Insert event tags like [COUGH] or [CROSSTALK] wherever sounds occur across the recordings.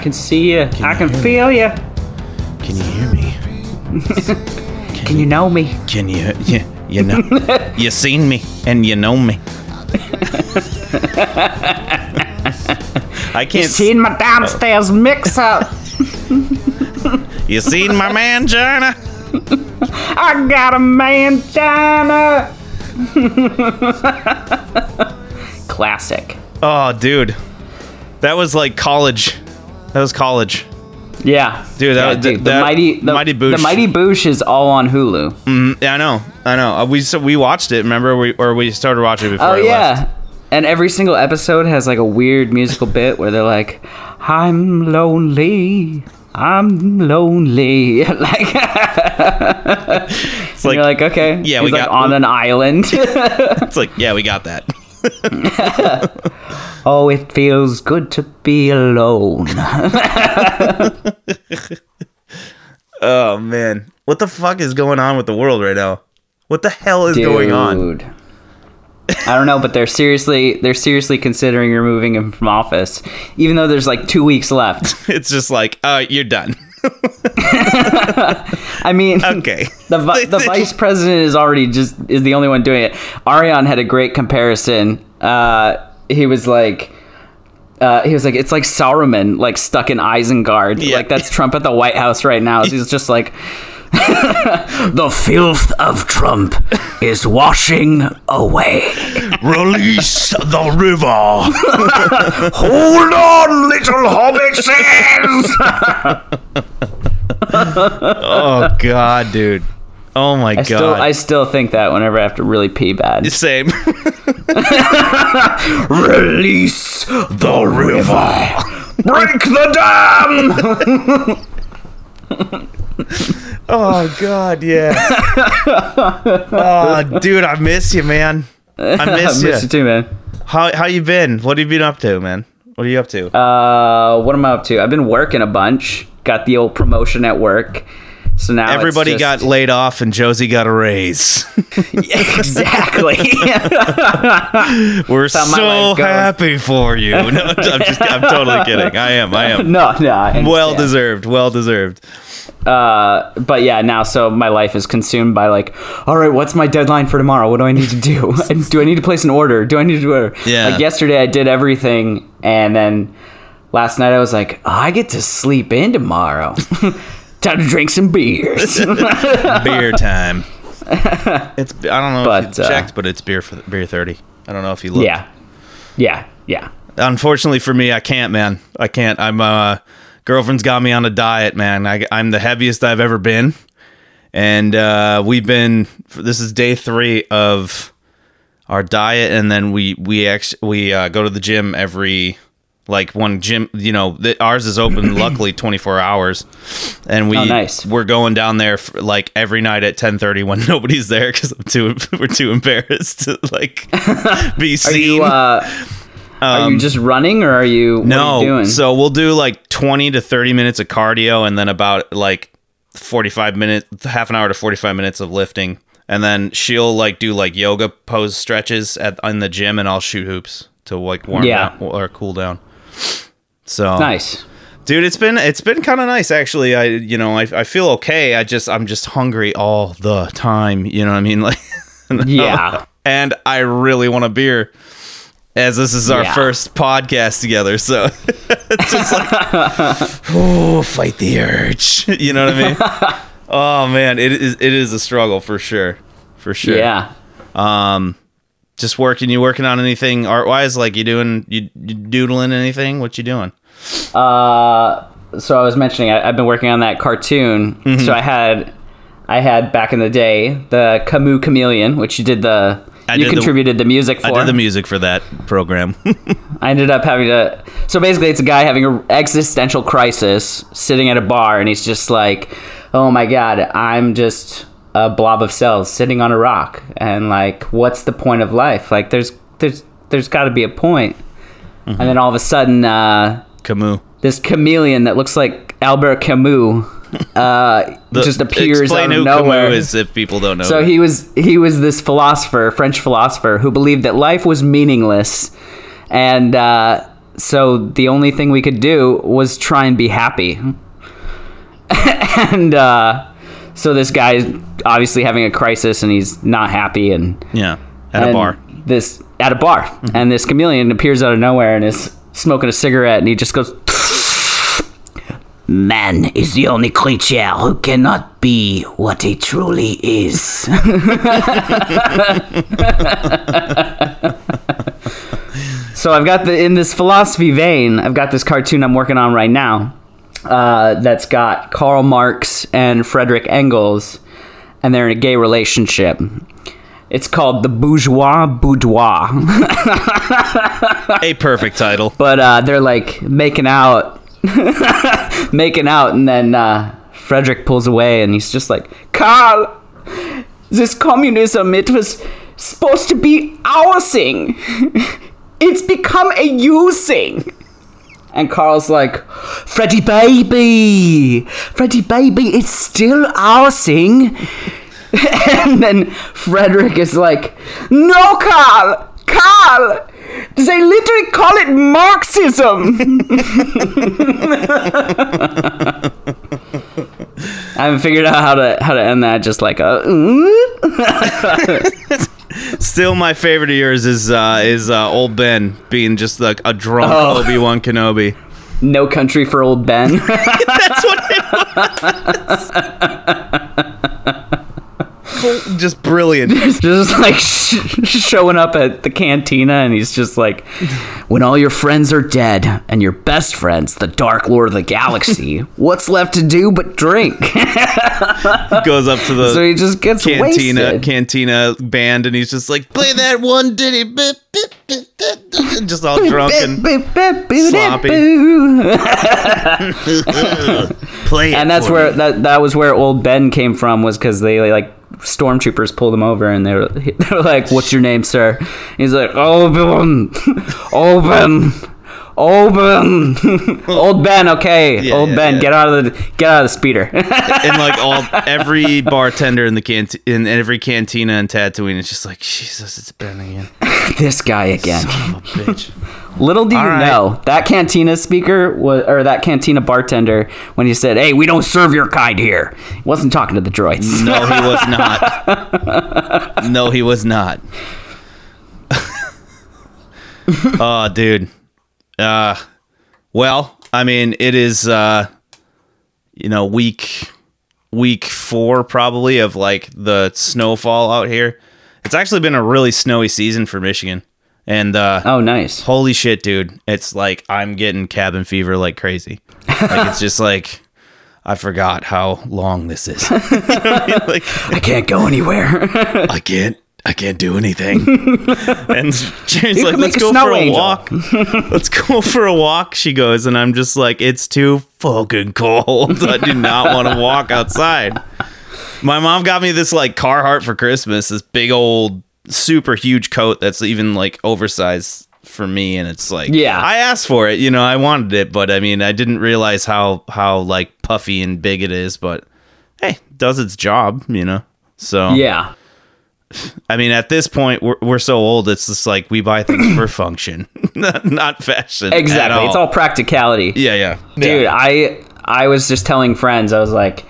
see me? I can see you. I you can hear me? feel you. Can you hear me? [LAUGHS] Can you know me? Can you you, you know [LAUGHS] you seen me and you know me? I can't. You Seen my downstairs oh. mix up. you seen my man, China? [LAUGHS] I got a man, China. Classic. Oh, dude, that was like college. That was college. Yeah, Dude, that- Yeah, that- the that- mighty, the Mighty Boosh. the mighty boosh is all on Hulu. Yeah, I know, I know. Uh, we so we watched it. Remember, we or we started watching it before. Oh yeah, left. and every single episode has like a weird musical [LAUGHS] bit where they're like, "I'm lonely, I'm lonely," [LAUGHS] like, [LAUGHS] It's like, you're like, okay, Yeah, He's we like got- on an island. it's like, yeah, we got that. [LAUGHS] oh, it feels good to be alone. [LAUGHS] Oh man, what the fuck is going on with the world right now? What the hell is going on? Dude. I don't know, but they're seriously they're seriously considering removing him from office, even though there's like two weeks left. [LAUGHS] It's just like, uh, you're done. [LAUGHS] I mean, Okay. the the [LAUGHS] vice president is already just is the only one doing it. Arion had a great comparison. Uh, he was like. Uh, he was like, it's like Saruman, like stuck in Isengard. Yeah. Like that's Trump at the White House right now. [LAUGHS] He's just like, [LAUGHS] the filth of Trump is washing away. Release the river. [LAUGHS] Hold on, little hobbitses! [LAUGHS] Oh god, dude. Oh my I god. still, I still think that whenever I have to really pee bad. Same. Release the river. Break the dam. Oh god, yeah. [LAUGHS] oh, dude, I miss you, man. I miss, [LAUGHS] I miss you you. too, man. How how you been? What have you been up to, man? What are you up to? Uh, what am I up to? I've been working a bunch. Got the old promotion at work. So now Everybody just- got laid off and Josie got a raise. [LAUGHS] exactly. [LAUGHS] We're so happy for you. No, I'm just I'm totally kidding. I am. I am. [LAUGHS] no, no. I Well deserved. Well deserved. Uh, but yeah, now so my life is consumed by like, all right, what's my deadline for tomorrow? What do I need to do? do I need to place an order? Do I need to do order? Yeah. Like yesterday, I did everything, and then last night I was like, oh, I get to sleep in tomorrow. Time to drink some beers. [LAUGHS] beer time. [LAUGHS] It's I don't know But, if you uh, checked, but it's beer for beer thirty. I don't know if you looked. yeah, yeah, yeah. Unfortunately for me, I can't, man. I can't. I'm uh girlfriend's got me on a diet, man. I, I'm the heaviest I've ever been, and uh, we've been. This is day three of our diet, and then we we actually we uh, go to the gym every like one gym. You know, the, ours is open [CLEARS THROAT] luckily 24 hours, and we Oh, nice. we're going down there for, like every night at 10:30 when [LAUGHS] nobody's there because I'm too [LAUGHS] we're too embarrassed to like [LAUGHS] be Are seen. you uh, are you just running or are you what Um, no, are you doing? so we'll do like 20 to 30 minutes of cardio and then about like 45 minutes, half an hour to 45 minutes of lifting. And then she'll like do like yoga pose stretches at in the gym and I'll shoot hoops to like warm Yeah. down or cool down. So nice. dude, it's been it's been kind of nice actually. I you know, I, I feel okay. I just I'm just hungry all the time, you know what I mean? [LAUGHS] Like [LAUGHS] Yeah. and I really want a beer as this is our Yeah. first podcast together. So [LAUGHS] it's just like, oh, fight the urge. You know what I mean? oh man, it is it is a struggle for sure, for sure. Yeah. Um, just working. You working on anything art wise? Like you doing you, you doodling anything? What you doing? Uh, so I was mentioning I, I've been working on that cartoon. Mm-hmm. So I had, I had back in the day the Camus Chameleon, which you did the, I you did the- contributed the music for. I did the music for that program. [LAUGHS] I ended up having to. So basically, it's a guy having an existential crisis, sitting at a bar, and he's just like, "Oh my god, I'm just a blob of cells sitting on a rock, and like, what's the point of life? Like, there's there's there's got to be a point." Mm-hmm. And then all of a sudden, uh, Camus. this chameleon that looks like Albert Camus [LAUGHS] uh, The- just appears Explain out of nowhere. Camus is if people don't know. So he was he was this philosopher, French philosopher, who believed that life was meaningless, and uh, so the only thing we could do was try and be happy. [LAUGHS] and uh, so this guy's obviously having a crisis and he's not happy and Yeah. At a bar. This at a bar, and this chameleon appears out of nowhere and is smoking a cigarette, and he just goes. [LAUGHS] Man is the only creature who cannot be what he truly is. [LAUGHS] so I've got the in this philosophy vein. I've got this cartoon I'm working on right now. Uh, that's got Karl Marx and Frederick Engels, and they're in a gay relationship. It's called The Bourgeois Boudoir. A perfect title. [LAUGHS] but uh, they're like making out, [LAUGHS] making out, and then uh, Frederick pulls away, and he's just like, "Karl, this communism it was supposed to be our thing. [LAUGHS] it's become a you thing." And Karl's like, Freddy baby, Freddy baby, it's still our thing. [LAUGHS] and then Frederick is like, No, Karl, Karl, they literally call it Marxism. [LAUGHS] I haven't figured out how to how to end that. Just like a. [LAUGHS] Still, my favorite of yours is uh, is uh, old Ben being just like a drunk Oh. Obi Wan Kenobi. No country for old Ben. That's what it was. Just brilliant. [LAUGHS] just like sh- showing up at the cantina and he's just like when all your friends are dead and your best friends the dark lord of the galaxy [LAUGHS] what's left to do but drink Goes up to the [LAUGHS] so he just gets cantina wasted cantina band and he's just like play that one ditty bit," just all drunk and sloppy. play it and that's for where me. that that was where old Ben came from was because they like stormtroopers pulled him over and they were [LAUGHS] they were like, "What's your name, sir?" He's like, "Oben, Oben." Old Ben, old Ben, okay, Yeah, old yeah, Ben, yeah. get out of the get out of the speeder. and like all [LAUGHS] every bartender in the cant in every cantina in Tatooine is just like Jesus, it's Ben again. this guy again. Son of a bitch. Little do you All right. know that cantina speaker was, or that cantina bartender when he said, "Hey, we don't serve your kind here," he wasn't talking to the droids. No, he was not. [LAUGHS] No, he was not. [LAUGHS] oh, dude. Uh well, I mean, it is uh you know, week week 4 probably of like the snowfall out here. It's actually been a really snowy season for Michigan. And uh Oh, nice. holy shit, dude. It's like I'm getting cabin fever like crazy. Like it's just [LAUGHS] like I forgot how long this is. You [LAUGHS] know I mean? Like I can't go anywhere. [LAUGHS] I can't I can't do anything. [LAUGHS] and Jane's like, let's go for a angel." walk. [LAUGHS] let's go for a walk, she goes, and I'm just like, it's too fucking cold. I do not want to walk outside. My mom got me this like Carhartt for Christmas, this big old super huge coat that's even like oversized for me and it's like Yeah. I asked for it, you know, I wanted it, but I mean, I didn't realize how how like puffy and big it is, but hey, does its job, you know. So yeah. I mean, at this point, we're, we're so old. It's just like we buy things for [CLEARS THROAT] function, [LAUGHS] not, not fashion. at Exactly. It's all practicality. Yeah, yeah, Dude, Yeah. I I was just telling friends, I was like,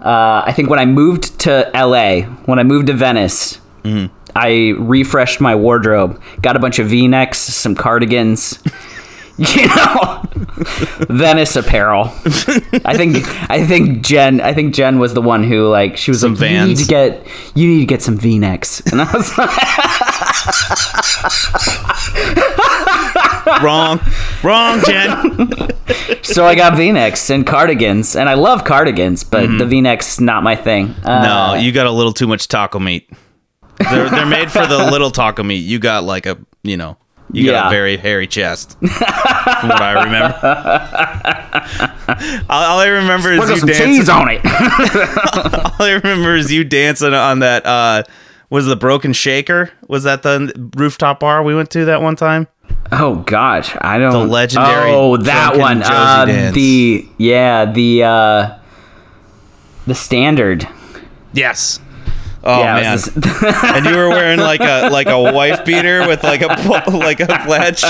uh, I think when I moved to LA, when I moved to Venice, Mm-hmm. I refreshed my wardrobe, got a bunch of V-necks, some cardigans, [LAUGHS] you know, Venice apparel. I think I think Jen I think Jen was the one who like she was Some like you need Vans. to get you need to get some V-necks, and I was like, [LAUGHS] wrong, wrong, Jen. so I got V-necks and cardigans, and I love cardigans, but the V-necks not my thing. Uh, Mm-hmm. no, you got a little too much taco meat. They're they're made for the little taco meat. You got like a you know you got a very hairy chest. [LAUGHS] from what I remember, [LAUGHS] all, all I remember is you some dancing. cheese on it. [LAUGHS] All I remember is you dancing on that. uh Was the Broken Shaker? Was that the rooftop bar we went to that one time? Oh gosh, I don't. The legendary Oh, that one. Uh, the yeah, the uh, the standard. Yes. Oh yeah, man. this- [LAUGHS] and you were wearing like a like a wife beater with like a like a pledge.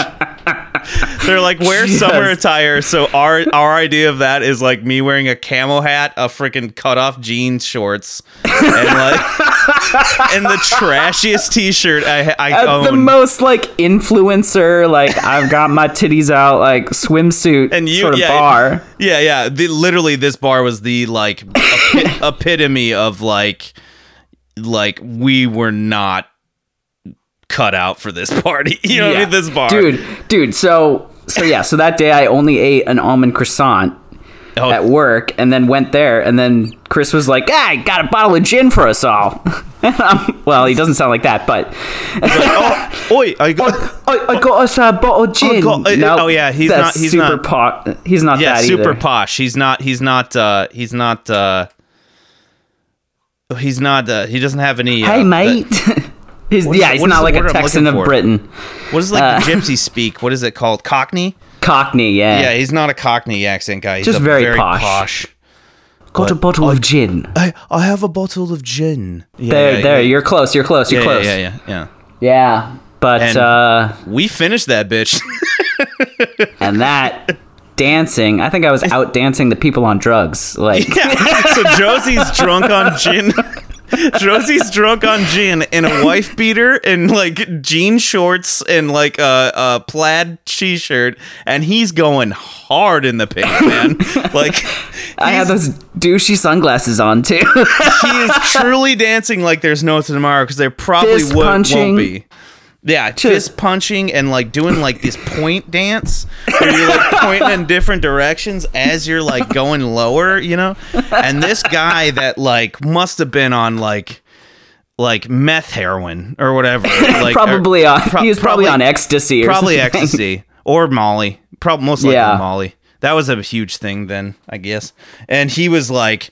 They're like wear Yes. summer attire. So our our idea of that is like me wearing a camo hat, a freaking cut off jeans shorts, and like [LAUGHS] and the trashiest t-shirt I I Uh, the most like influencer, like I've got my titties out, like swimsuit And you- sort of yeah, bar. Yeah, yeah. The, literally, this bar was the like epi- [LAUGHS] epitome of like, like we were not cut out for this party. [LAUGHS] You know what I mean? This bar, dude, dude. So, so yeah. So that day I only ate an almond croissant Oh, at work, and then went there, and then Chris was like, "Ah, I got a bottle of gin for us all." [LAUGHS] Well, he doesn't sound like that, but oh, [LAUGHS] oi! I got. I, I got us a bottle of gin. got- uh, No, oh, yeah, he's not- he's super not- po- He's not Yeah, that super either. posh. He's not. He's not. uh He's not. uh He's not. uh He doesn't have any. Uh, hey, mate. [LAUGHS] he's What is yeah, he's not like a Texan of? Britain. what is like uh, the gypsy speak? What is it called? Cockney. Cockney, yeah. Yeah, he's not a Cockney accent guy. He's Just a very very posh. posh. got a but bottle of gin. I I have a bottle of gin. Yeah, There, yeah, there. yeah. You're close. You're close. You're close. Yeah, yeah, yeah, yeah. Yeah, But uh, We finished that bitch. [LAUGHS] and that dancing, I think I was out dancing the people on drugs. Like [LAUGHS] so Josie's drunk on gin. Josie's drunk on gin in a wife beater and like jean shorts and like a, a plaid t-shirt, and he's going hard in the paint, man. [LAUGHS] like I had those douchey sunglasses on too. he is truly dancing like there's no tomorrow because there probably would, won't be. Yeah, fist punching and like doing like this [LAUGHS] point dance where you're like pointing in different directions as you're like going lower, you know? And this guy that like must have been on like like meth heroin or whatever. [LAUGHS] Like probably or- on. pro- he was probably, on ecstasy. Or probably something. ecstasy or Molly. Probably most likely Yeah. Molly. That was a huge thing then, I guess. And he was like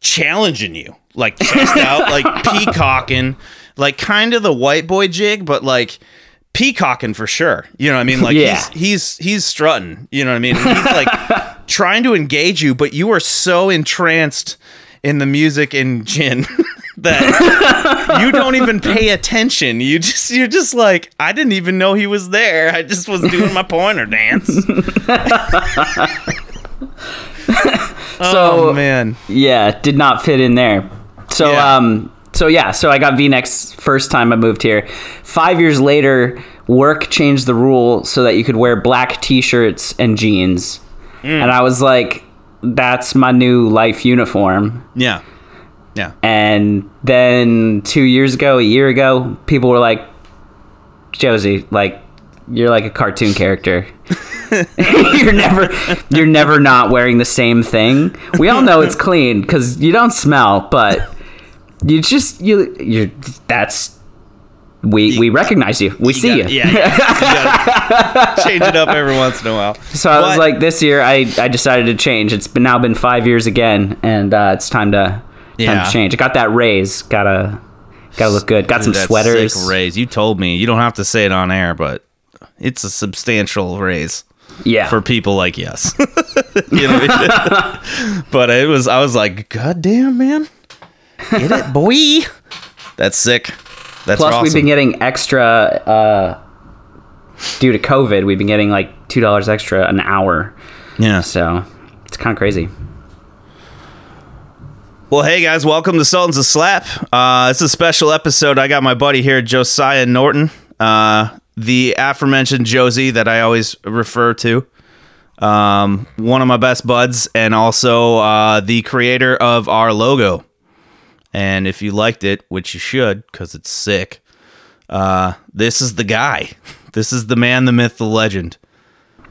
challenging you, like chest out, like [LAUGHS] peacocking, like kind of the white boy jig, but like peacocking for sure. You know what I mean? Like [LAUGHS] Yeah. he's he's he's strutting. You know what I mean? And he's like [LAUGHS] trying to engage you, but you are so entranced in the music and gin [LAUGHS] that you don't even pay attention. You just you're just like I didn't even know he was there. I just was doing my pointer dance. So oh man. yeah, did not fit in there. So Yeah. um so yeah, so I got V-necks first time I moved here. 5 years later, work changed the rule so that you could wear black t-shirts and jeans. Mm. And I was like that's my new life uniform. Yeah. Yeah. And then 2 years ago, a year ago, people were like Josie, like you're like a cartoon character. [LAUGHS] [LAUGHS] you're never you're never not wearing the same thing. We all know it's clean cuz you don't smell, but you just you you're that's we we recognize you. We see gotta- you. Yeah, yeah. You [LAUGHS] change it up every once in a while. So I was like this year I I decided to change. It's been now been 5 years again and uh, it's time to time Yeah. to change. I got that raise. Got to got to look good. Got some sweaters. sick raise. You told me. You don't have to say it on air, but it's a substantial raise Yeah. for people like yes. [LAUGHS] you know. [LAUGHS] but it was. I was like, God damn, man, get it, boy. [LAUGHS] That's sick. That's Plus, awesome. we've been getting extra uh, due to COVID. We've been getting like two dollars extra an hour, yeah. so it's kind of crazy. Well, hey guys, welcome to Sultans of Slap. Uh, it's a special episode. I got my buddy here, Josiah Norton, uh, the aforementioned Josie that I always refer to. Um, one of my best buds, and also uh, the creator of our logo. And if you liked it, which you should, because it's sick, uh, this is the guy. [LAUGHS] This is the man, the myth, the legend.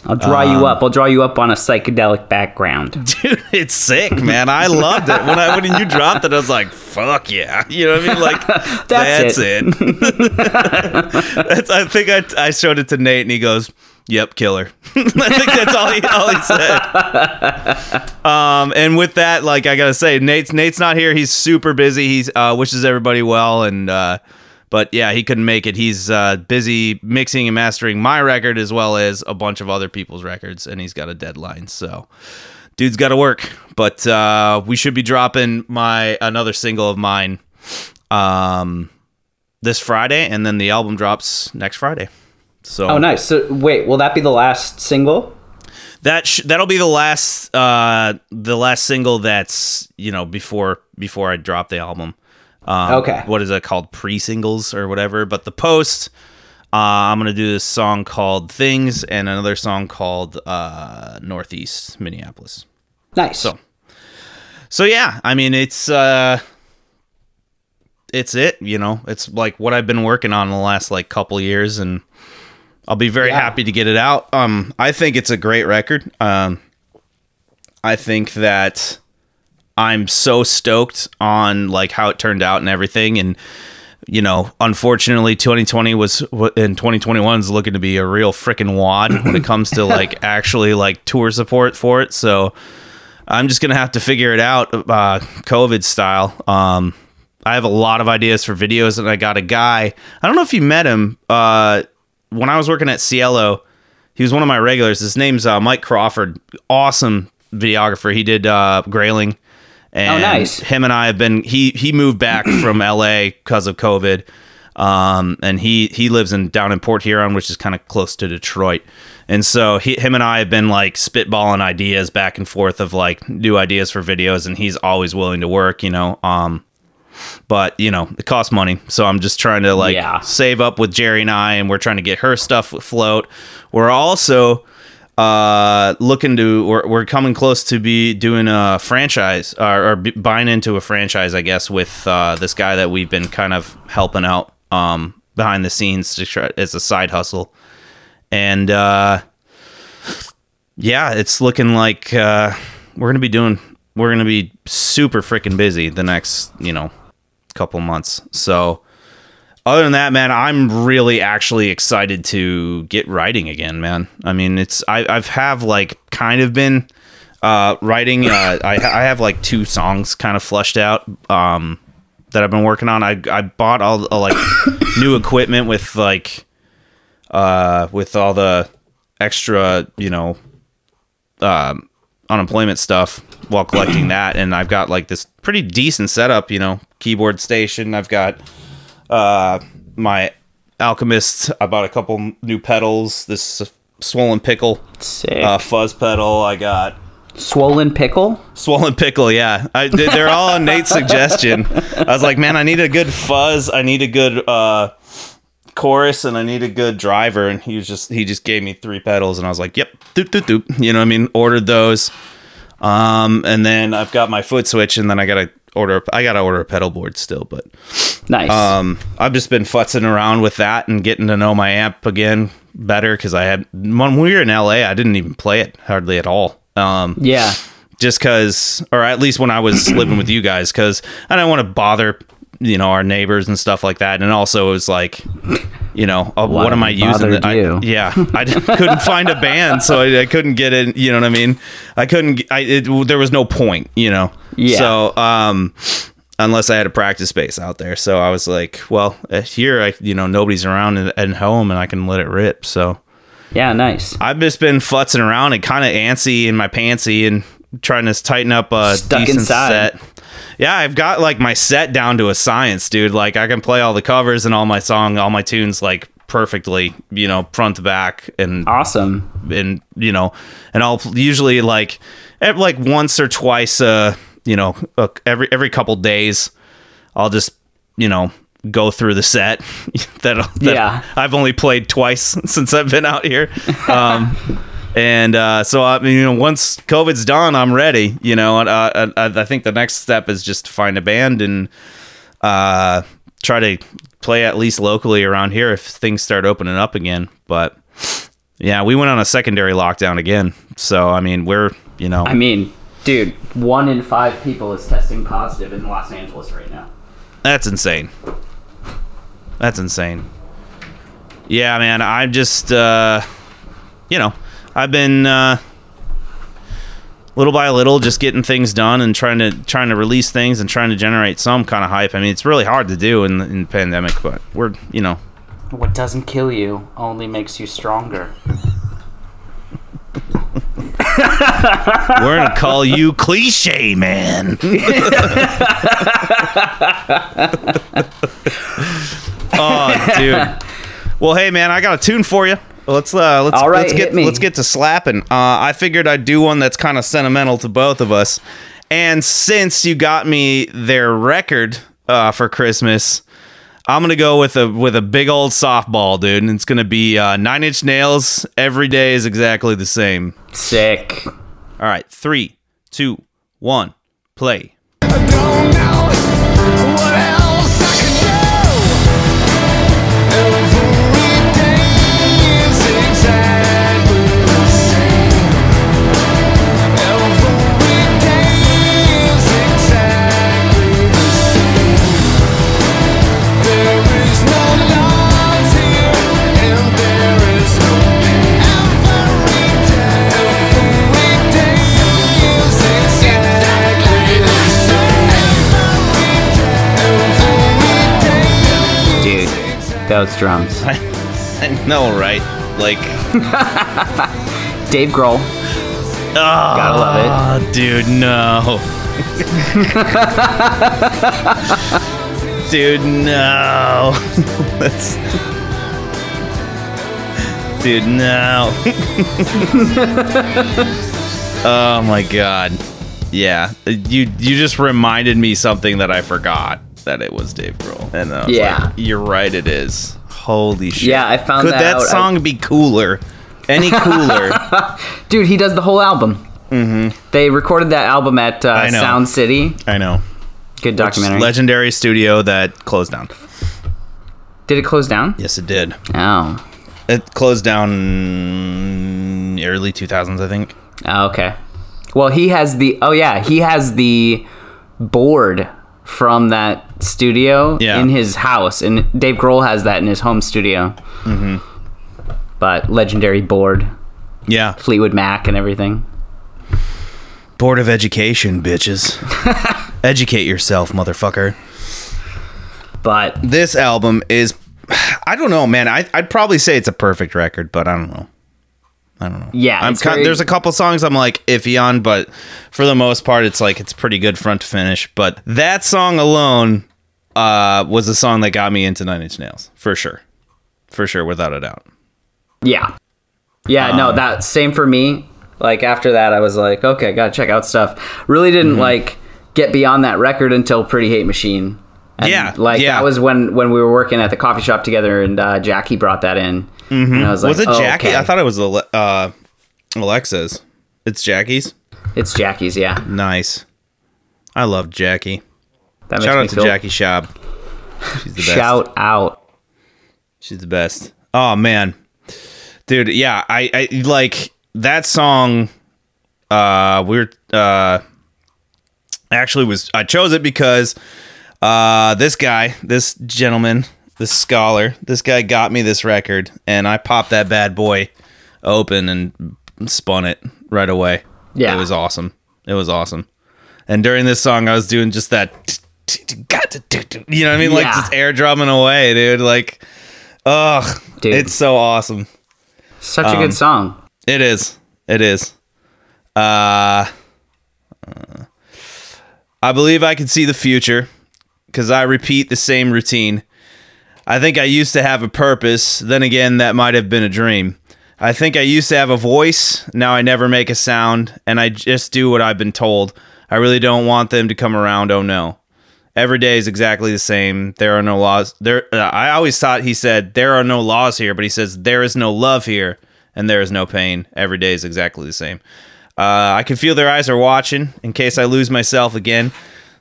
I'll draw Um, you up. I'll draw you up on a psychedelic background. [LAUGHS] Dude, it's sick, man. I loved it when I when you dropped it. I was like, "Fuck yeah!" [LAUGHS] You know what I mean? Like, That's that's, it. that's, I think I, I showed it to Nate, and he goes, "Yep, killer." [LAUGHS] I think that's all he all he said. Um, and with that, like I gotta say, Nate's Nate's not here. He's super busy. He's uh, wishes everybody well, and uh, but yeah, he couldn't make it. He's uh, busy mixing and mastering my record as well as a bunch of other people's records, and he's got a deadline. So dude's got to work. But uh, we should be dropping my another single of mine um, this Friday, and then the album drops next Friday. So Oh, nice. So wait, will that be the last single? that sh- that'll be the last uh the last single that's you know before before I drop the album. Um, Okay. What is it called? Pre singles or whatever. But the post, uh, I'm gonna do this song called Things and another song called uh, Northeast Minneapolis. Nice. So, so yeah, I mean it's uh, it's it. You know, it's like what I've been working on the last like couple years, and I'll be very Yeah. happy to get it out. Um, I think it's a great record. Um, I think that I'm so stoked on like how it turned out and everything, and you know, unfortunately, 2020 was and 2021 is looking to be a real freaking wad when it comes to like [LAUGHS] actually like tour support for it. So I'm just gonna have to figure it out, uh, COVID style. Um, I have a lot of ideas for videos, and I got a guy. I don't know if you met him. Uh, when I was working at Cielo, he was one of my regulars. His name's uh, Mike Crawford. Awesome videographer. He did uh, Grayling. And Oh, nice. Him and I have been. He he moved back [CLEARS THROAT] from L.A. because of COVID, um, and he he lives in down in Port Huron, which is kind of close to Detroit. And so he, him and I have been like spitballing ideas back and forth of like new ideas for videos, and he's always willing to work, you know. Um, but you know it costs money. So i'm just trying to like Yeah. save up with jerry and i and we're trying to get her stuff afloat. We're also uh looking to we're, we're coming close to be doing a franchise or, or buying into a franchise i guess with uh this guy that we've been kind of helping out um behind the scenes to try as a side hustle. And uh yeah it's looking like uh we're gonna be doing we're gonna be super freaking busy the next you know couple months. So other than that man i'm really actually excited to get writing again man. I mean it's i i've have like kind of been uh writing uh [COUGHS] i i have like two songs kind of flushed out um that i've been working on. I i bought all uh, like [COUGHS] new equipment with like uh with all the extra you know um unemployment stuff while collecting that. And I've got like this pretty decent setup, you know, keyboard station. I've got uh my Alchemist. I bought a couple new pedals, this swollen pickle uh, fuzz pedal. I got Swollen pickle. swollen pickle, yeah. I, they- they're all on Nate's [LAUGHS] suggestion. I was like, man, I need a good fuzz. I need a good uh chorus and I need a good driver and he was just he just gave me three pedals and I was like, "Yep, doop doop doop." You know what I mean? Ordered those. Um and then I've got my foot switch and then I got to order I got to order a pedal board still, but Nice. um I've just been futzing around with that and getting to know my amp again better cuz I had when we were in LA, I didn't even play it hardly at all. Um yeah. just because, or at least when I was [CLEARS THROAT] living with you guys, because I didn't want to bother, you know, our neighbors and stuff like that. And also, it was like, you know, uh, what am I using? bothered I, yeah, [LAUGHS] I couldn't find a band, so I, I couldn't get in. You know what I mean? I couldn't. I it, there was no point. You know. Yeah. So, um, unless I had a practice space out there, so I was like, well, uh, here, I you know, nobody's around and, and home, and I can let it rip. So. Yeah. Nice. I've just been futzing around and kind of antsy in my pantsy and trying to tighten up a Stuck decent inside. set. Yeah, I've got like my set down to a science, dude. Like I can play all the covers and all my song, all my tunes like perfectly, you know, front to back and Awesome. and you know, and I'll usually like ev- like once or twice uh, you know, uh, every every couple days I'll just, you know, go through the set [LAUGHS] that, that Yeah. I've only played twice [LAUGHS] since I've been out here. Um, and uh, so I mean, you know, once COVID's done, I'm ready. You know, and, uh, I, I think the next step is just to find a band and uh, try to play at least locally around here if things start opening up again. But yeah, we went on a secondary lockdown again. So I mean, we're you know, I mean, dude, one in five people is testing positive in Los Angeles right now. That's insane. That's insane. Yeah, man. I'm just, uh, you know, I've been uh, little by little just getting things done and trying to trying to release things and trying to generate some kind of hype. I mean, it's really hard to do in, in the pandemic, but we're, you know, What doesn't kill you only makes you stronger. we're gonna call you cliche, man. [LAUGHS] oh, dude. Well, hey man, I got a tune for you. Let's uh let's All right, let's get me. let's get to slapping. Uh I figured I'd do one that's kind of sentimental to both of us. And since you got me their record uh for Christmas, I'm going to go with a with a big old softball, dude, and it's going to be uh 9 Inch Nails. Every day is exactly the same. Sick. All right, three, two, one, play. Those drums. [LAUGHS] I, know, right? Like, Dave Grohl. Ah, Gotta love it. oh, dude, no. [LAUGHS] dude, no. That's. Dude, no. [LAUGHS] oh my god. Yeah, you you just reminded me something that I forgot that it was Dave Grohl, and I was Yeah. like, you're right, it is. Holy shit! Yeah, I found that. Could that that out. I- song be cooler? Any cooler? [LAUGHS] Dude, he does the whole album. Mm-hmm. They recorded that album at uh, I know. Sound City. I know. Good documentary. Legendary studio that closed down. Did it close down? Yes, it did. Oh. It closed down early 2000s, I think. Oh, okay. Well, he has the. Oh yeah, he has the board from that studio Yeah. in his house, and Dave Grohl has that in his home studio. Mm-hmm. But legendary board, Yeah. Fleetwood Mac, and everything. Board of Education, bitches. [LAUGHS] Educate yourself, motherfucker. But This album is. I don't know, man. I, I'd probably say it's a perfect record, but I don't know. I don't know. Yeah, I'm kind, very- there's a couple songs I'm like iffy on, but for the most part, it's like it's pretty good front to finish. But that song alone uh, was the song that got me into Nine Inch Nails for sure, for sure, without a doubt. yeah, yeah, Um, no, that same for me. Like after that, I was like, okay, gotta check out stuff. Really didn't Mm-hmm. like get beyond that record until Pretty Hate Machine. And, Yeah, like yeah. that was when when we were working at the coffee shop together, and uh, Jackie brought that in. Mm-hmm. And I was like, was it oh, Jackie? okay. I thought it was uh, Alexa's. It's Jackie's. it's Jackie's. Yeah, Nice. I love Jackie. That Shout out to feel- Jackie Schaub. She's the best. Shout out. She's the best. Oh man, dude. Yeah, I, I like that song. Uh, we're uh, actually was I chose it because uh, this guy, this gentleman, this scholar, this guy got me this record, and I popped that bad boy open and spun it right away. Yeah. it was awesome. It was awesome. And during this song, I was doing just that. You know what I mean? Like Yeah. just air drumming away, dude. Like, ugh, Dude. it's so awesome. Such a Um, good song. It is. It is. Uh, uh, I believe I can see the future because I repeat the same routine. I think I used to have a purpose. Then again, that might have been a dream. I think I used to have a voice. Now I never make a sound, and I just do what I've been told. I really don't want them to come around. Oh no. Every day is exactly the same. There are no laws. There, uh, I always thought he said there are no laws here, but he says there is no love here, and there is no pain. Every day is exactly the same. Uh, I can feel their eyes are watching in case I lose myself again.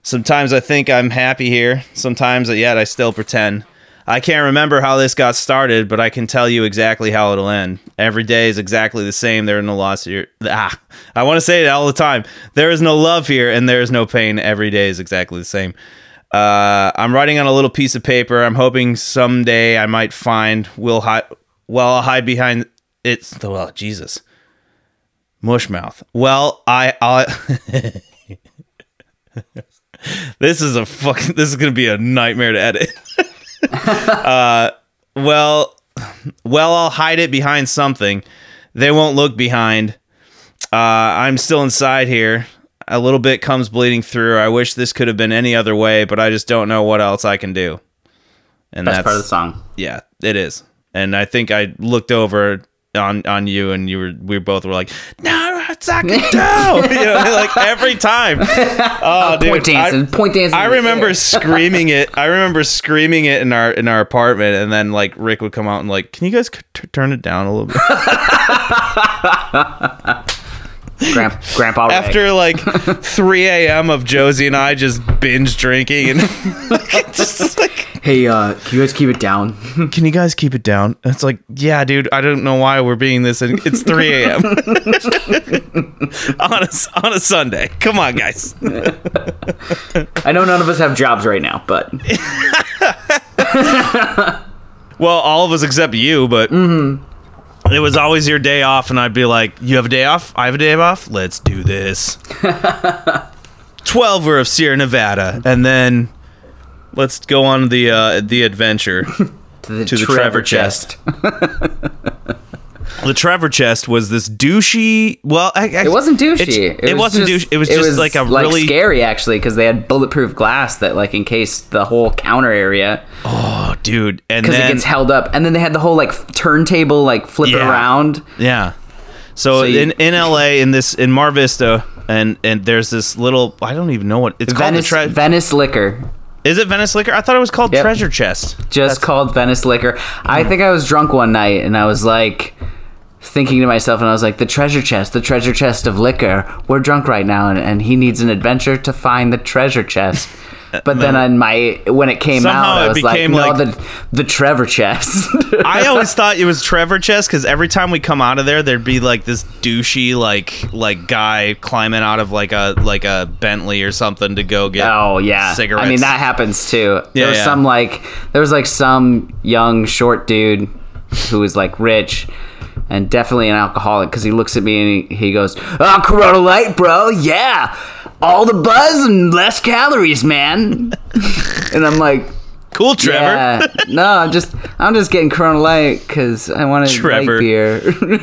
Sometimes I think I'm happy here. Sometimes, yet I still pretend. I can't remember how this got started, but I can tell you exactly how it'll end. Every day is exactly the same. There are no loss here. Ah, I want to say it all the time. There is no love here, and there is no pain. Every day is exactly the same. Uh, I'm writing on a little piece of paper. I'm hoping someday I might find. Will hide. Well, I'll hide behind. It's well, Jesus. Mushmouth. Well, I. I [LAUGHS] this is a fucking. This is gonna be a nightmare to edit. [LAUGHS] uh, well, well, I'll hide it behind something. They won't look behind. Uh, I'm still inside here. A little bit comes bleeding through. I wish this could have been any other way, but I just don't know what else I can do. And Best that's, part of the song. yeah, it is. and I think I looked over on on you, and you were we both were like, "No, suck it down!" you know, like every time. [LAUGHS] Oh, oh dude, point dancing, I, point dancing. I remember [LAUGHS] screaming it. I remember screaming it in our in our apartment, and then like Rick would come out and like, "Can you guys t- turn it down a little bit?" [LAUGHS] Grand, Grandpa Ray. After like [LAUGHS] 3 a.m. of Josie and I just binge drinking, and [LAUGHS] just like, Hey, uh, can you guys keep it down? [LAUGHS] can you guys keep it down? It's like, yeah, dude, I don't know why we're being this. And it's 3 a.m. on a on a Sunday. Come on, guys. I know none of us have jobs right now, but Well, all of us except you, but it was always your day off, and I'd be like, "You have a day off? I have a day off. Let's do this." [LAUGHS] Twelver of Sierra Nevada, and then let's go on the uh, the adventure. [LAUGHS] to the, To the Trevor chest. [LAUGHS] the Trevor chest was this douchey. Well, I, I, It wasn't douchey. it's- It, wasn't douchey. It was just like a really scary actually because they had bulletproof glass that like encased the whole counter area oh, dude. And because then it gets held up, and then they had the whole like turntable like flip Yeah. around. Yeah. So, So you- in in LA in this in Mar Vista and and there's this little I don't even know what it's Venice called. Tre- Venice Liquor, Is it Venice Liquor? I thought it was called Yep. Treasure Chest. just called Venice Liquor. I think I was drunk one night and I was like thinking to myself, and I was like, the treasure chest, the treasure chest of liquor. We're drunk right now, and, and he needs an adventure to find the treasure chest. [LAUGHS] But then on my when it came Somehow out, I it was like, became no, like- the the Trevor chest. [LAUGHS] I always thought it was Trevor Chest because every time we come out of there, there'd be like this douchey like like guy climbing out of like a like a Bentley or something to go get Oh yeah, cigarettes. I mean that happens too. Yeah, there was yeah. some like there was like some young short dude who was like rich and definitely an alcoholic because he looks at me and he, he goes, "Oh, Corona Light, bro, yeah, all the buzz and less calories, man." [LAUGHS] and I'm like, cool, Trevor. "Yeah, [LAUGHS] no, I'm just I'm just getting Corona Light because I want to Trevor. beer." [LAUGHS]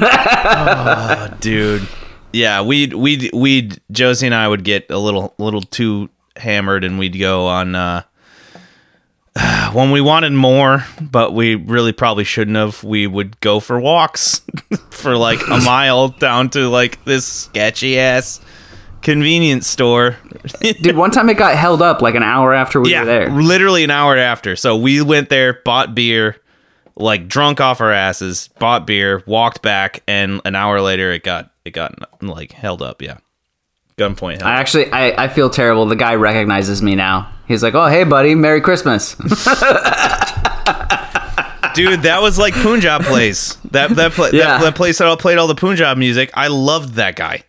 Oh, dude. Yeah, we'd we'd we'd Josie and I would get a little little too hammered, and we'd go on uh, [SIGHS] when we wanted more, but we really probably shouldn't have. We would go for walks [LAUGHS] for like a mile down to like this sketchy ass convenience store. [LAUGHS] Dude, one time it got held up like an hour after we yeah, were there. literally an hour after. So we went there, bought beer, like drunk off our asses, bought beer, walked back, and an hour later it got it got like held up. Yeah, gunpoint. Held I up. actually, I, I feel terrible. The guy recognizes me now. He's like, "Oh, hey, buddy, Merry Christmas." [LAUGHS] Dude, that was like Punjab place. That that, pla- Yeah. that that place that all played all the Punjab music. I loved that guy.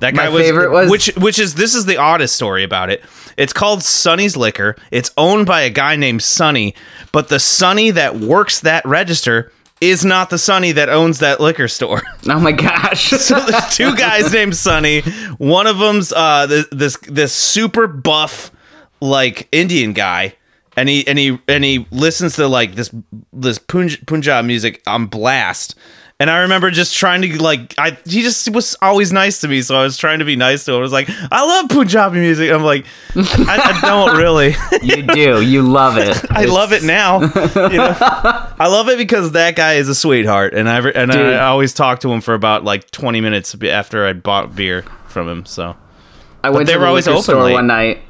That My guy was, favorite was- which which is this is the oddest story about it. It's called Sonny's Liquor. It's owned by a guy named Sonny, but the Sonny that works that register is not the Sonny that owns that liquor store. [LAUGHS] oh my gosh! so there's two guys [LAUGHS] named Sonny. One of them's uh this this, this super buff like Indian guy. And he and he and he listens to like this this Punj- Punjab music on blast. And I remember just trying to like I he just was always nice to me, so I was trying to be nice to him. I was like, I love Punjabi music. I'm like, I, I don't [LAUGHS] really. you do. You love it. [LAUGHS] I love it now. You know? [LAUGHS] I love it because that guy is a sweetheart, and I and Dude. I always talk to him for about like twenty minutes after I bought beer from him. So I went they to were the always open store late. one night.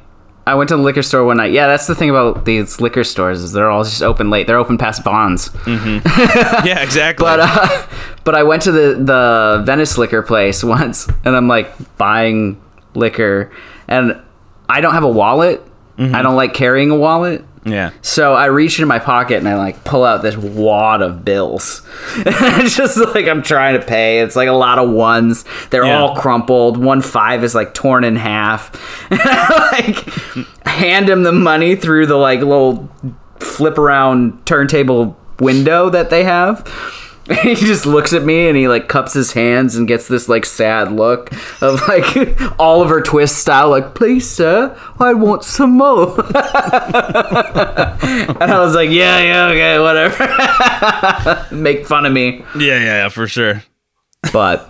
I went to the liquor store one night. Yeah, that's the thing about these liquor stores is they're all just open late. They're open past bonds. [LAUGHS] yeah, exactly. But uh, [LAUGHS] but I went to the the Venice liquor place [LAUGHS] once, and I'm like buying liquor, and I don't have a wallet. I don't like carrying a wallet. Yeah, So I reach into my pocket and I like pull out this wad of bills. [LAUGHS] it's just like I'm trying to pay. It's like a lot of ones. They're Yeah. all crumpled. One five is like torn in half. And [LAUGHS] I like hand him the money through the like little flip around turntable window that they have. [LAUGHS] He just looks at me and he like cups his hands and gets this like sad look of like [LAUGHS] Oliver Twist style, like, please, sir, I want some more. [LAUGHS] And I was like, yeah, yeah, okay, whatever. Make fun of me. yeah, yeah, yeah, for sure. But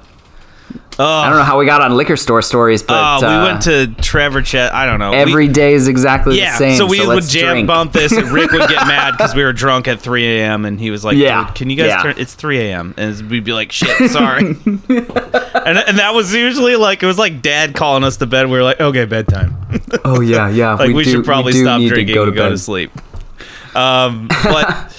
I don't know how we got on liquor store stories, but Oh, we uh, went to Trevor Chet. I don't know. We- every day is exactly yeah, the same. so we would let's jam drink. bump this, and Rick would get [LAUGHS] mad because we were drunk at 3 a.m. and he was like, Yeah, "Dude, can you guys yeah. turn? It's 3 a.m." And we'd be like, "Shit, sorry." [LAUGHS] and and that was usually like it was like Dad calling us to bed. We were like, "Okay, bedtime." Oh yeah, yeah. [LAUGHS] like we, do- should probably do stop drinking to go to and go to sleep. Um, but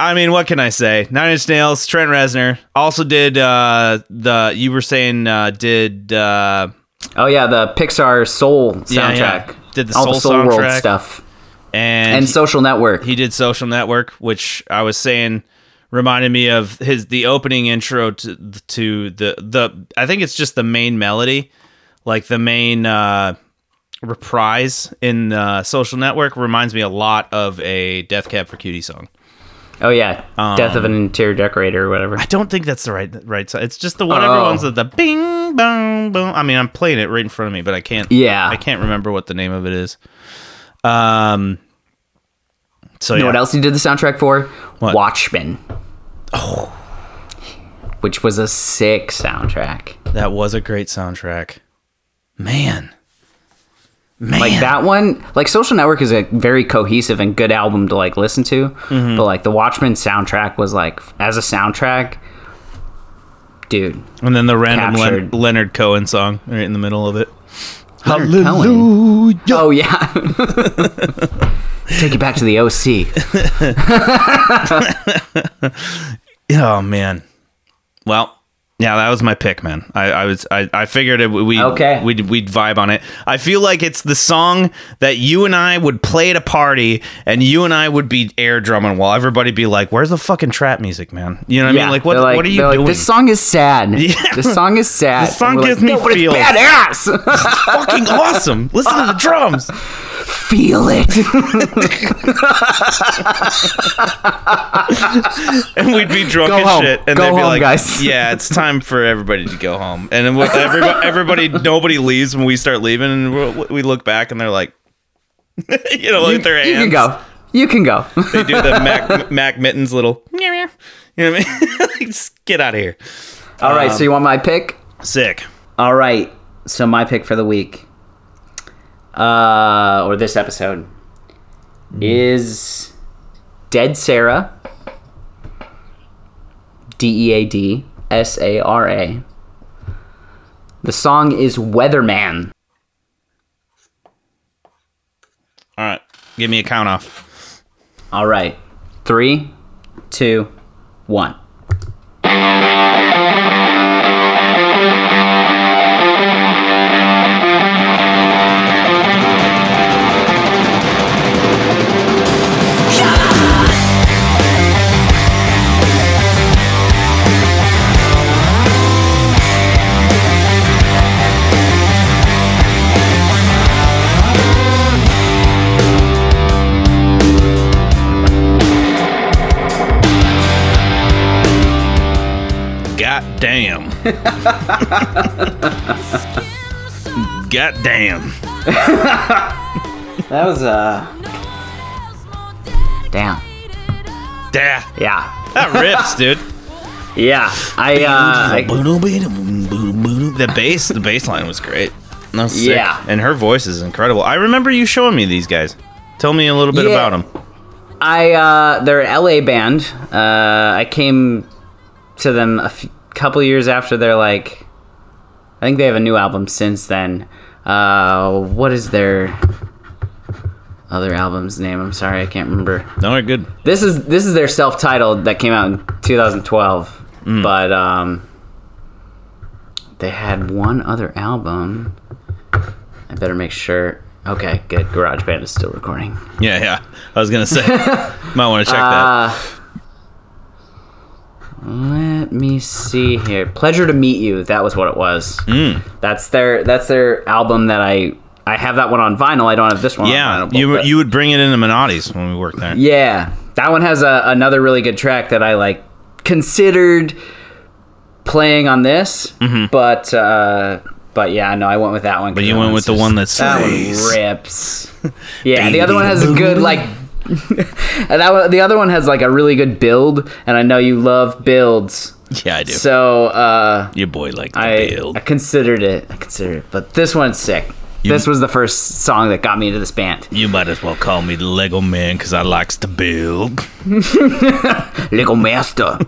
I mean, what can I say? Nine Inch Nails, Trent Reznor also did uh, the you were saying uh, did uh, Oh yeah, the Pixar Soul soundtrack. Yeah, yeah. Did the all Soul the Soul World soundtrack. stuff and, and he- Social Network. he did Social Network, which I was saying reminded me of his the opening intro to to the the I think it's just the main melody, like the main uh, reprise in uh, Social Network reminds me a lot of a Death Cab for Cutie song. Oh yeah, Death Um, of an Interior Decorator or whatever. I don't think that's the right right side. It's just the one Oh. everyone's the, the bing bong boom. I mean, I'm playing it right in front of me, but I can't. Yeah. I can't remember what the name of it is. Um. So You know what else he did the soundtrack for? What? Watchmen. Oh. Which was a sick soundtrack. That was a great soundtrack. Man. Man. Like that one, like Social Network is a very cohesive and good album to like listen to. Mm-hmm. But like the Watchmen soundtrack was like as a soundtrack, dude. And then the random Len- Leonard Cohen song right in the middle of it. Leonard Cohen. Oh yeah. Take you back to the OC. [LAUGHS] Oh man. Well, yeah, that was my pick, man. I, I was I, I figured it, we Okay. we'd we'd vibe on it. I feel like it's the song that you and I would play at a party, and you and I would be air drumming while everybody be like, "Where's the fucking trap music, man?" You know what I mean? Like what they're what are you they're like, doing? This song is sad. [LAUGHS] Yeah. This song is sad. This song gives like, me no, but it's feels." badass. fucking awesome. Listen to the drums. [LAUGHS] Feel it. [LAUGHS] and we'd be drunk Go as home. shit, and Go they'd be home, like, guys. "Yeah, it's time for everybody to go home." And then what- everybody, everybody, nobody leaves when we start leaving, and we- we look back, and they're like, [LAUGHS] you know, with their hands. you can go. You can go. They do the Mac [LAUGHS] Mac Mittens little, meow, meow. you know what I mean? like, just get out of here. All right, so um, you want my pick? Sick. All right. So my pick for the week, uh, or this episode, is Dead Sara. D E A D S A R A. The song is Weatherman. All right, give me a count off. All right. Three, two, one. God damn. God damn. That was uh. Damn. Da. Yeah. That rips, dude. [LAUGHS] Yeah. I uh. I, the bass, the bass line was great. Was sick. Yeah. and her voice is incredible. I remember you showing me these guys. Tell me a little bit Yeah. about them. I uh, they're an LA band. Uh, I came to them a f- couple years after they're like. I think they have a new album since then. Uh, what is their other album's name? I'm sorry, I can't remember. No, they're good. This is this is their self-titled that came out in 2012. Mm. But um, they had one other album. I better make sure. Okay, good. GarageBand is still recording. Yeah, yeah. I was gonna say, [LAUGHS] might want to check Uh, let me see here. Pleasure to meet you. That was what it was. Mm. That's their that's their album that I I have that one on vinyl. I don't have this one. Yeah, on vinyl, you but- you would bring it into Minotti's when we worked there. Yeah, that one has a, another really good track that I like considered playing on this, but uh, but yeah, no, I went with that one. Mm-hmm. But you went with the one that that one rips. [LAUGHS] Yeah, the other one has a good like. [LAUGHS] and that one, the other one has like a really good build, and I know you love builds. Yeah, I do. So uh, Your boy like the I, build. I considered it. I considered it, but this one's sick. You- this was the first song that got me into this band. You might as well call me the Lego man because I likes to build. [LAUGHS] Lego Master,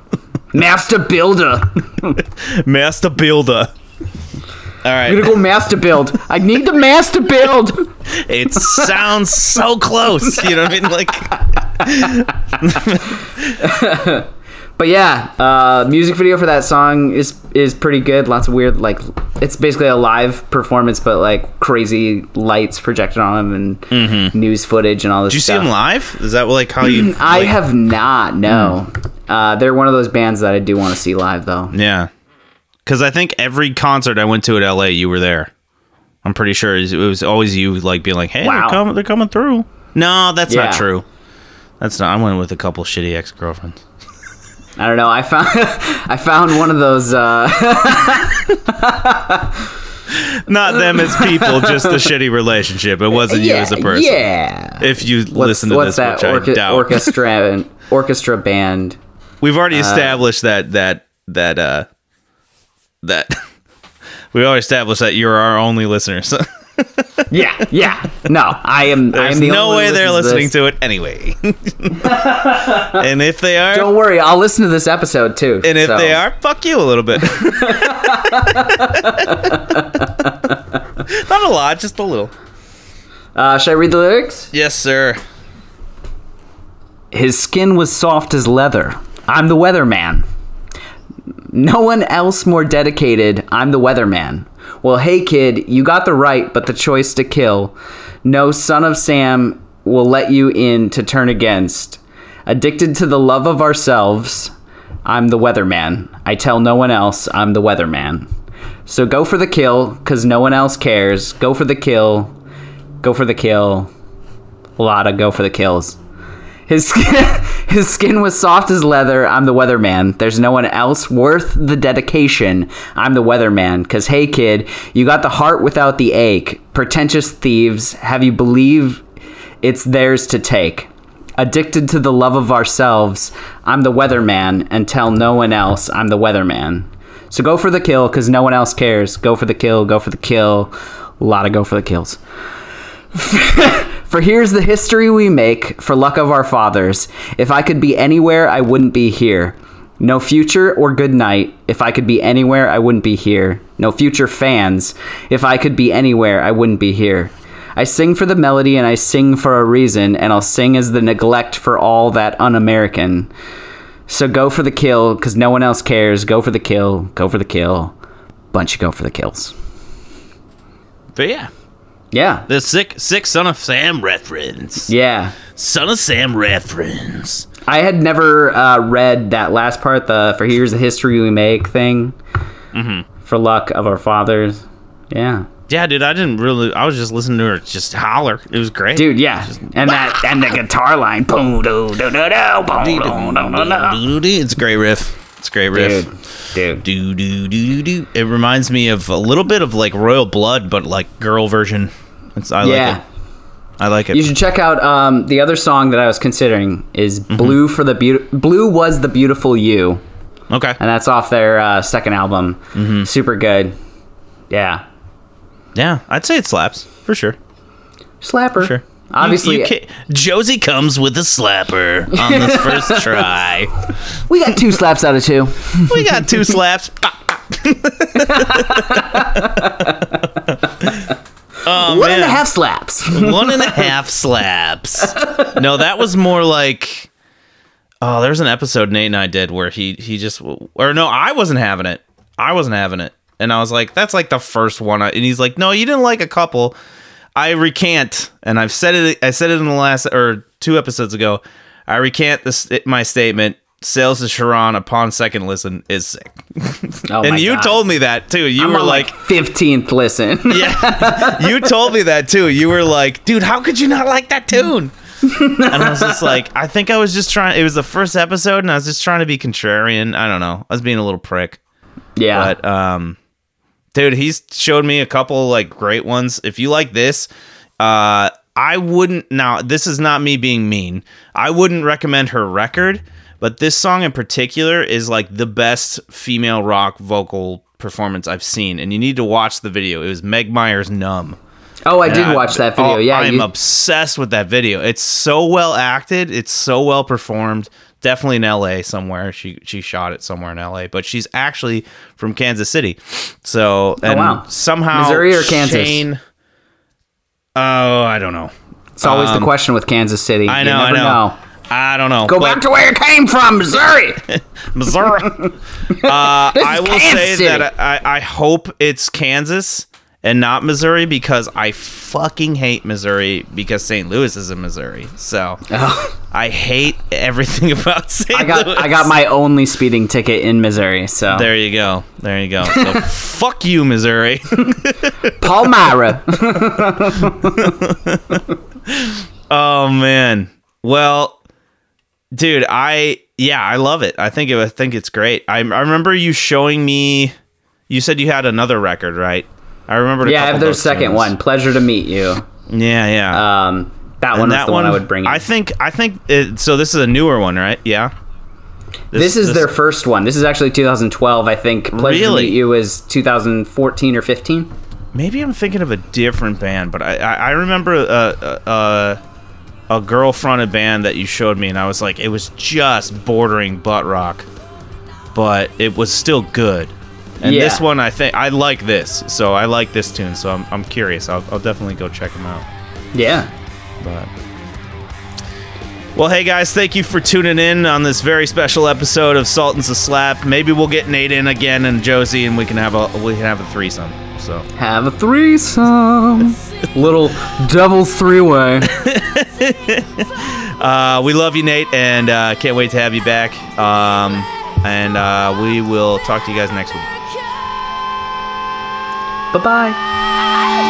Master Builder. [LAUGHS] Master builder. All I'm gonna go Master Build. I need the Master Build. It sounds so close. You know what I mean? Like, But yeah, uh, music video for that song is is pretty good. Lots of weird, like it's basically a live performance, but like crazy lights projected on them and news footage and all this. did you see stuff. him live? Is that like how you? I like- have not. No, uh, they're one of those bands that I do want to see live though. Yeah. Because I think every concert I went to at LA, you were there. I'm pretty sure it was always you, like being like, "Hey, Wow. they're coming, they're coming through." No, that's Yeah. not true. That's not. I went with a couple shitty ex girlfriends. I don't know. I found [LAUGHS] I found one of those. Uh, [LAUGHS] Not them as people, just the shitty relationship. It wasn't you as a person. yeah. If you What's, listen to what's this, that which I orca- doubt. orchestra orchestra band? We've Uh, already established that that that uh that [LAUGHS] we already established that you're our only listeners. [LAUGHS] Yeah, yeah. No, I am. I am the no way they're listening this. to it anyway. [LAUGHS] and if they are, Don't worry, I'll listen to this episode too. and if so- they are, fuck you a little bit. Not a lot, just a little. uh, should I read the lyrics? Yes, sir. His skin was soft as leather. I'm the weatherman. No one else more dedicated. I'm the weatherman. Well, hey kid, you got the right, but the choice to kill. No son of Sam will let you in to turn against. Addicted to the love of ourselves. I'm the weatherman. I tell no one else I'm the weatherman. So go for the kill, cause no one else cares. Go for the kill. Go for the kill. Lotta, go for the kills. His skin, [LAUGHS] his skin was soft as leather. I'm the weatherman. There's no one else worth the dedication. I'm the weatherman. Cause hey kid, you got the heart without the ache. Pretentious thieves, have you believe it's theirs to take? Addicted to the love of ourselves. I'm the weatherman and tell no one else I'm the weatherman. So go for the kill cause no one else cares. Go for the kill, go for the kill. A lot of go for the kills. [LAUGHS] For here's the history we make for luck of our fathers. If I could be anywhere, I wouldn't be here. No future or good night. If I could be anywhere, I wouldn't be here. No future fans. If I could be anywhere, I wouldn't be here. I sing for the melody and I sing for a reason, and I'll sing as the neglect for all that un American. So go for the kill, because no one else cares. Go for the kill. Go for the kill. Bunch of go for the kills. But yeah, Yeah. the sick, sick son of Sam reference. Yeah. Son of Sam reference. I had never uh, read that last part, the for here's the history we make thing. For luck of our fathers. Yeah. Yeah, dude, I didn't really. I was just listening to her just holler. It was great, Dude, yeah. And that and the guitar line. Boom, doo, doo, boom, doo, doo, doo, doo. It's a great riff. It's a great riff. Dude, dude. Do do do do do. It reminds me of a little bit of like Royal Blood, but like girl version. It's I Yeah. like it. I like it. You should check out um, the other song that I was considering is Mm-hmm. "Blue for the Beautiful." Blue was the beautiful you, okay. and that's off their uh, second album. Mm-hmm. Super good. Yeah, Yeah, I'd say it slaps for sure. slapper. Sure. Obviously, You- you Josie comes with a slapper on this first [LAUGHS] try. we got two slaps out of two. We got two [LAUGHS] slaps. [LAUGHS] oh One and a half slaps. [LAUGHS] one and a half slaps. No, that was more like. Oh, there's an episode Nate and I did where he he just or no, I wasn't having it. I wasn't having it, and I was like, "That's like the first one." I, and he's like, "No, you didn't like a couple." I recant, and I've said it. I said it in the last or two episodes ago. I recant this my statement. Sales to Sharon upon second listen is sick, Oh [LAUGHS] and you God. told me that too. You I'm were like, like fifteenth listen. [LAUGHS] yeah, [LAUGHS] you told me that too. You were like, dude, how could you not like that tune? and I was just like, I think I was just trying. It was the first episode, and I was just trying to be contrarian. I don't know. I was being a little prick, yeah, but um, dude, he's showed me a couple like great ones. If you like this, uh, I wouldn't. Now, this is not me being mean. I wouldn't recommend her record, but this song in particular is like the best female rock vocal performance I've seen, and you need to watch the video. It was Meg Myers "Numb." Oh, I did And watch that video. oh, yeah, I'm you- obsessed with that video. It's so well acted. It's so well performed. Definitely in L.A. somewhere. She she shot it somewhere in L.A. But she's actually from Kansas City. So and Oh, wow. somehow Missouri or Kansas? Shane- oh, I don't know. it's always the question with Kansas City. Um, I You know. I never know. I don't know. Go but- back to where you came from, Missouri. [LAUGHS] Missouri. [LAUGHS] uh, I will Kansas say City. that I, I hope it's Kansas and not Missouri because I fucking hate Missouri because St. Louis is in Missouri. So [LAUGHS] I hate everything about St. I got Louis. I got my only speeding ticket in Missouri. So There you go. There you go. So fuck you, Missouri. Palmyra. oh man. Well, dude, I yeah, I love it. I think it, I think it's great. I, I remember you showing me. You said you had another record, right? I remember. yeah, I have their second one. Pleasure to meet you. Yeah, yeah. Um, that And one was the one, I would bring. In. I think. I think. It, so this is a newer one, right? Yeah. this, is their first one. This is actually 2012. I think. Pleasure Really? to meet you is 2014 or 15. Maybe I'm thinking of a different band, but I I, I remember uh uh, a a girl fronted band that you showed me, and I was like, it was just bordering butt rock, but it was still good. And Yeah. this one, I think I like this, so I like this tune. So I'm I'm curious. I'll I'll definitely go check them out. Yeah. But well, hey guys, thank you for tuning in on this very special episode of Sultans a Slap. Maybe we'll get Nate in again and Josie, and we can have a we can have a threesome. So Have a threesome. Little devil's three way. [LAUGHS] [LAUGHS] uh, we love you, Nate, and uh, can't wait to have you back. Um, and uh, we will talk to you guys next week. bye bye.